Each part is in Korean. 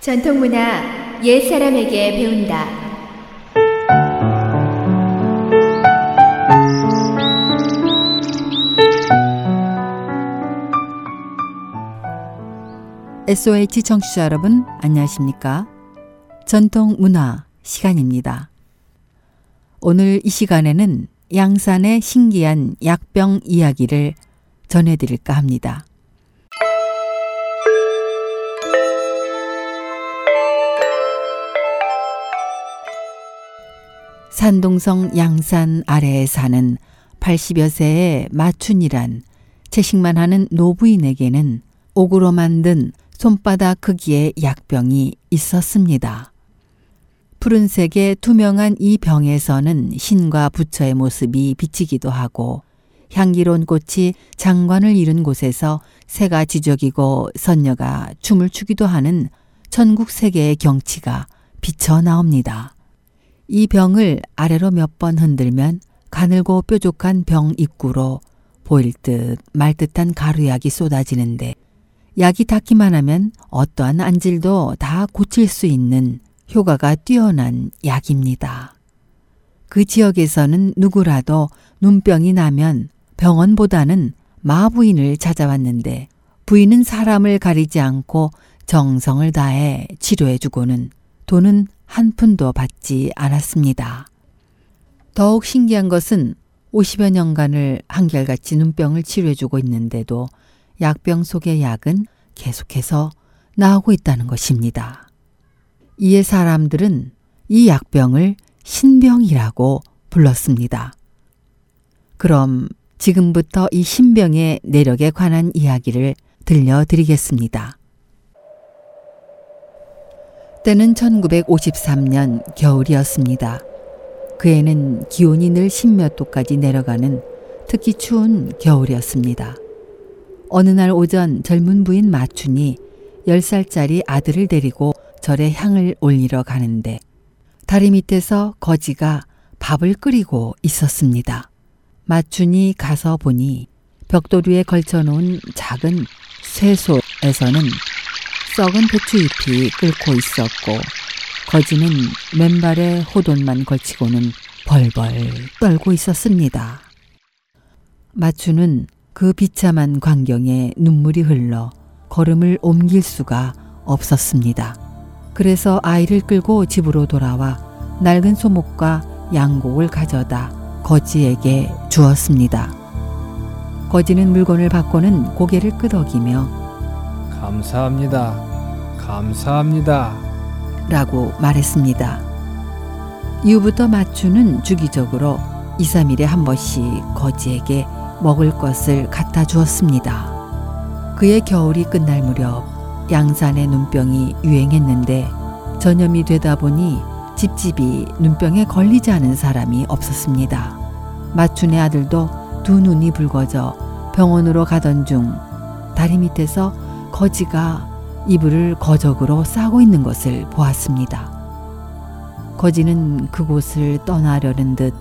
전통문화 옛 사람에게 배운다. SOH 청취자 여러분 안녕하십니까? 전통 문화 시간입니다. 오늘 이 시간에는 양산의 신기한 약병 이야기를 전해드릴까 합니다. 산동성 양산 아래에 사는 80여 세의 마춘이란 채식만 하는 노부인에게는 옥으로 만든 손바닥 크기의 약병이 있었습니다. 푸른색의 투명한 이 병에서는 신과 부처의 모습이 비치기도 하고 향기로운 꽃이 장관을 이룬 곳에서 새가 지저귀고 선녀가 춤을 추기도 하는 천국 세계의 경치가 비쳐 나옵니다. 이 병을 아래로 몇 번 흔들면 가늘고 뾰족한 병 입구로 보일 듯 말 듯한 가루약이 쏟아지는데 약이 닿기만 하면 어떠한 안질도 다 고칠 수 있는 효과가 뛰어난 약입니다. 그 지역에서는 누구라도 눈병이 나면 병원보다는 마부인을 찾아왔는데 부인은 사람을 가리지 않고 정성을 다해 치료해주고는 돈은 한 푼도 받지 않았습니다. 더욱 신기한 것은 50여 년간을 한결같이 눈병을 치료해주고 있는데도 약병 속의 약은 계속해서 나오고 있다는 것입니다. 이에 사람들은 이 약병을 신병이라고 불렀습니다. 그럼 지금부터 이 신병의 내력에 관한 이야기를 들려드리겠습니다. 때는 1953년 겨울이었습니다. 그 해는 기온이 늘 십몇 도까지 내려가는 특히 추운 겨울이었습니다. 어느 날 오전 젊은 부인 마춘이 10살짜리 아들을 데리고 절에 향을 올리러 가는데 다리 밑에서 거지가 밥을 끓이고 있었습니다. 마춘이 가서 보니 벽돌 위에 걸쳐놓은 작은 쇠소에서는 썩은 배추잎이 끓고 있었고 거지는 맨발에 호돈만 걸치고는 벌벌 떨고 있었습니다. 마추는 그 비참한 광경에 눈물이 흘러 걸음을 옮길 수가 없었습니다. 그래서 아이를 끌고 집으로 돌아와 낡은 소목과 양곡을 가져다 거지에게 주었습니다. 거지는 물건을 받고는 고개를 끄덕이며 감사합니다. 감사합니다. 라고 말했습니다. 이후부터 마추는 주기적으로 2, 3일에 한 번씩 거지에게 먹을 것을 갖다 주었습니다. 그의 겨울이 끝날 무렵 양산의 눈병이 유행했는데 전염이 되다 보니 집집이 눈병에 걸리지 않은 사람이 없었습니다. 마춘의 아들도 두 눈이 붉어져 병원으로 가던 중 다리 밑에서 거지가 이불을 거적으로 싸고 있는 것을 보았습니다. 거지는 그곳을 떠나려는 듯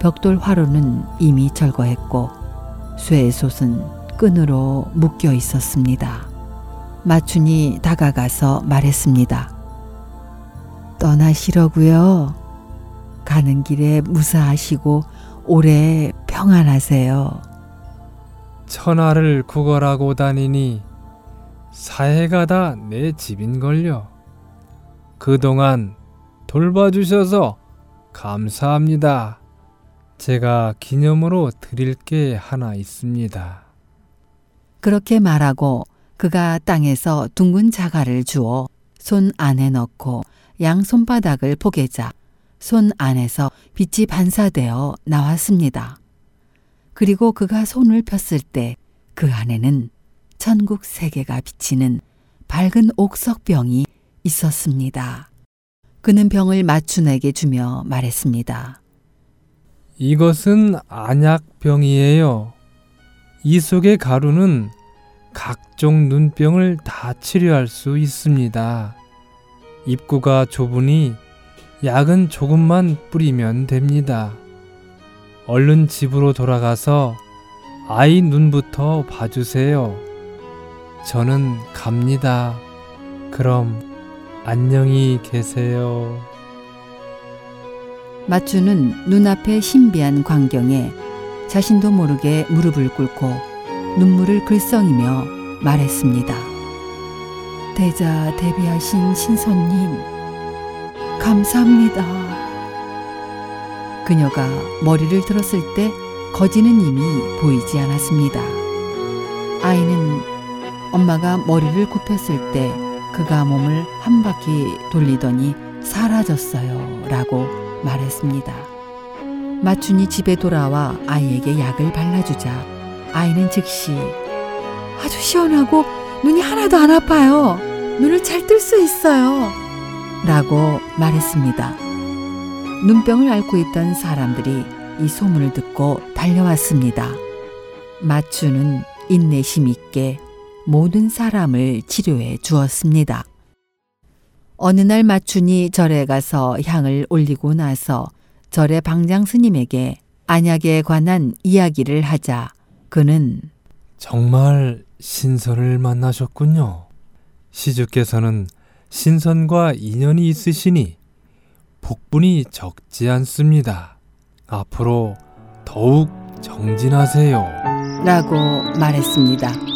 벽돌 화로는 이미 철거했고 쇠의 솥은 끈으로 묶여 있었습니다. 마춘이 다가가서 말했습니다. 떠나시려고요. 가는 길에 무사하시고 오래 평안하세요. 천하를 구걸하고 다니니 사해가 다 내 집인걸요. 그동안 돌봐주셔서 감사합니다. 제가 기념으로 드릴 게 하나 있습니다. 그렇게 말하고 그가 땅에서 둥근 자갈을 주어 손 안에 넣고 양 손바닥을 포개자 손 안에서 빛이 반사되어 나왔습니다. 그리고 그가 손을 폈을 때 그 안에는 천국 세계가 비치는 밝은 옥석병이 있었습니다. 그는 병을 마춘에게 주며 말했습니다. 이것은 안약병이에요. 이 속의 가루는 각종 눈병을 다 치료할 수 있습니다. 입구가 좁으니 약은 조금만 뿌리면 됩니다. 얼른 집으로 돌아가서 아이 눈부터 봐주세요. 저는 갑니다. 그럼 안녕히 계세요. 마추는 눈앞의 신비한 광경에 자신도 모르게 무릎을 꿇고 눈물을 글썽이며 말했습니다. 대자 대비하신 신선님, 감사합니다. 그녀가 머리를 들었을 때 거지는 이미 보이지 않았습니다. 아이는 엄마가 머리를 굽혔을 때 그가 몸을 한 바퀴 돌리더니 사라졌어요. 라고 말했습니다. 마춘이 집에 돌아와 아이에게 약을 발라주자 아이는 즉시 아주 시원하고 눈이 하나도 안 아파요. 눈을 잘 뜰 수 있어요. 라고 말했습니다. 눈병을 앓고 있던 사람들이 이 소문을 듣고 달려왔습니다. 마추는 인내심 있게 모든 사람을 치료해 주었습니다. 어느 날 마춘이 절에 가서 향을 올리고 나서 절의 방장 스님에게 안약에 관한 이야기를 하자 그는 정말 신선을 만나셨군요. 시주께서는 신선과 인연이 있으시니 복분이 적지 않습니다. 앞으로 더욱 정진하세요. 라고 말했습니다.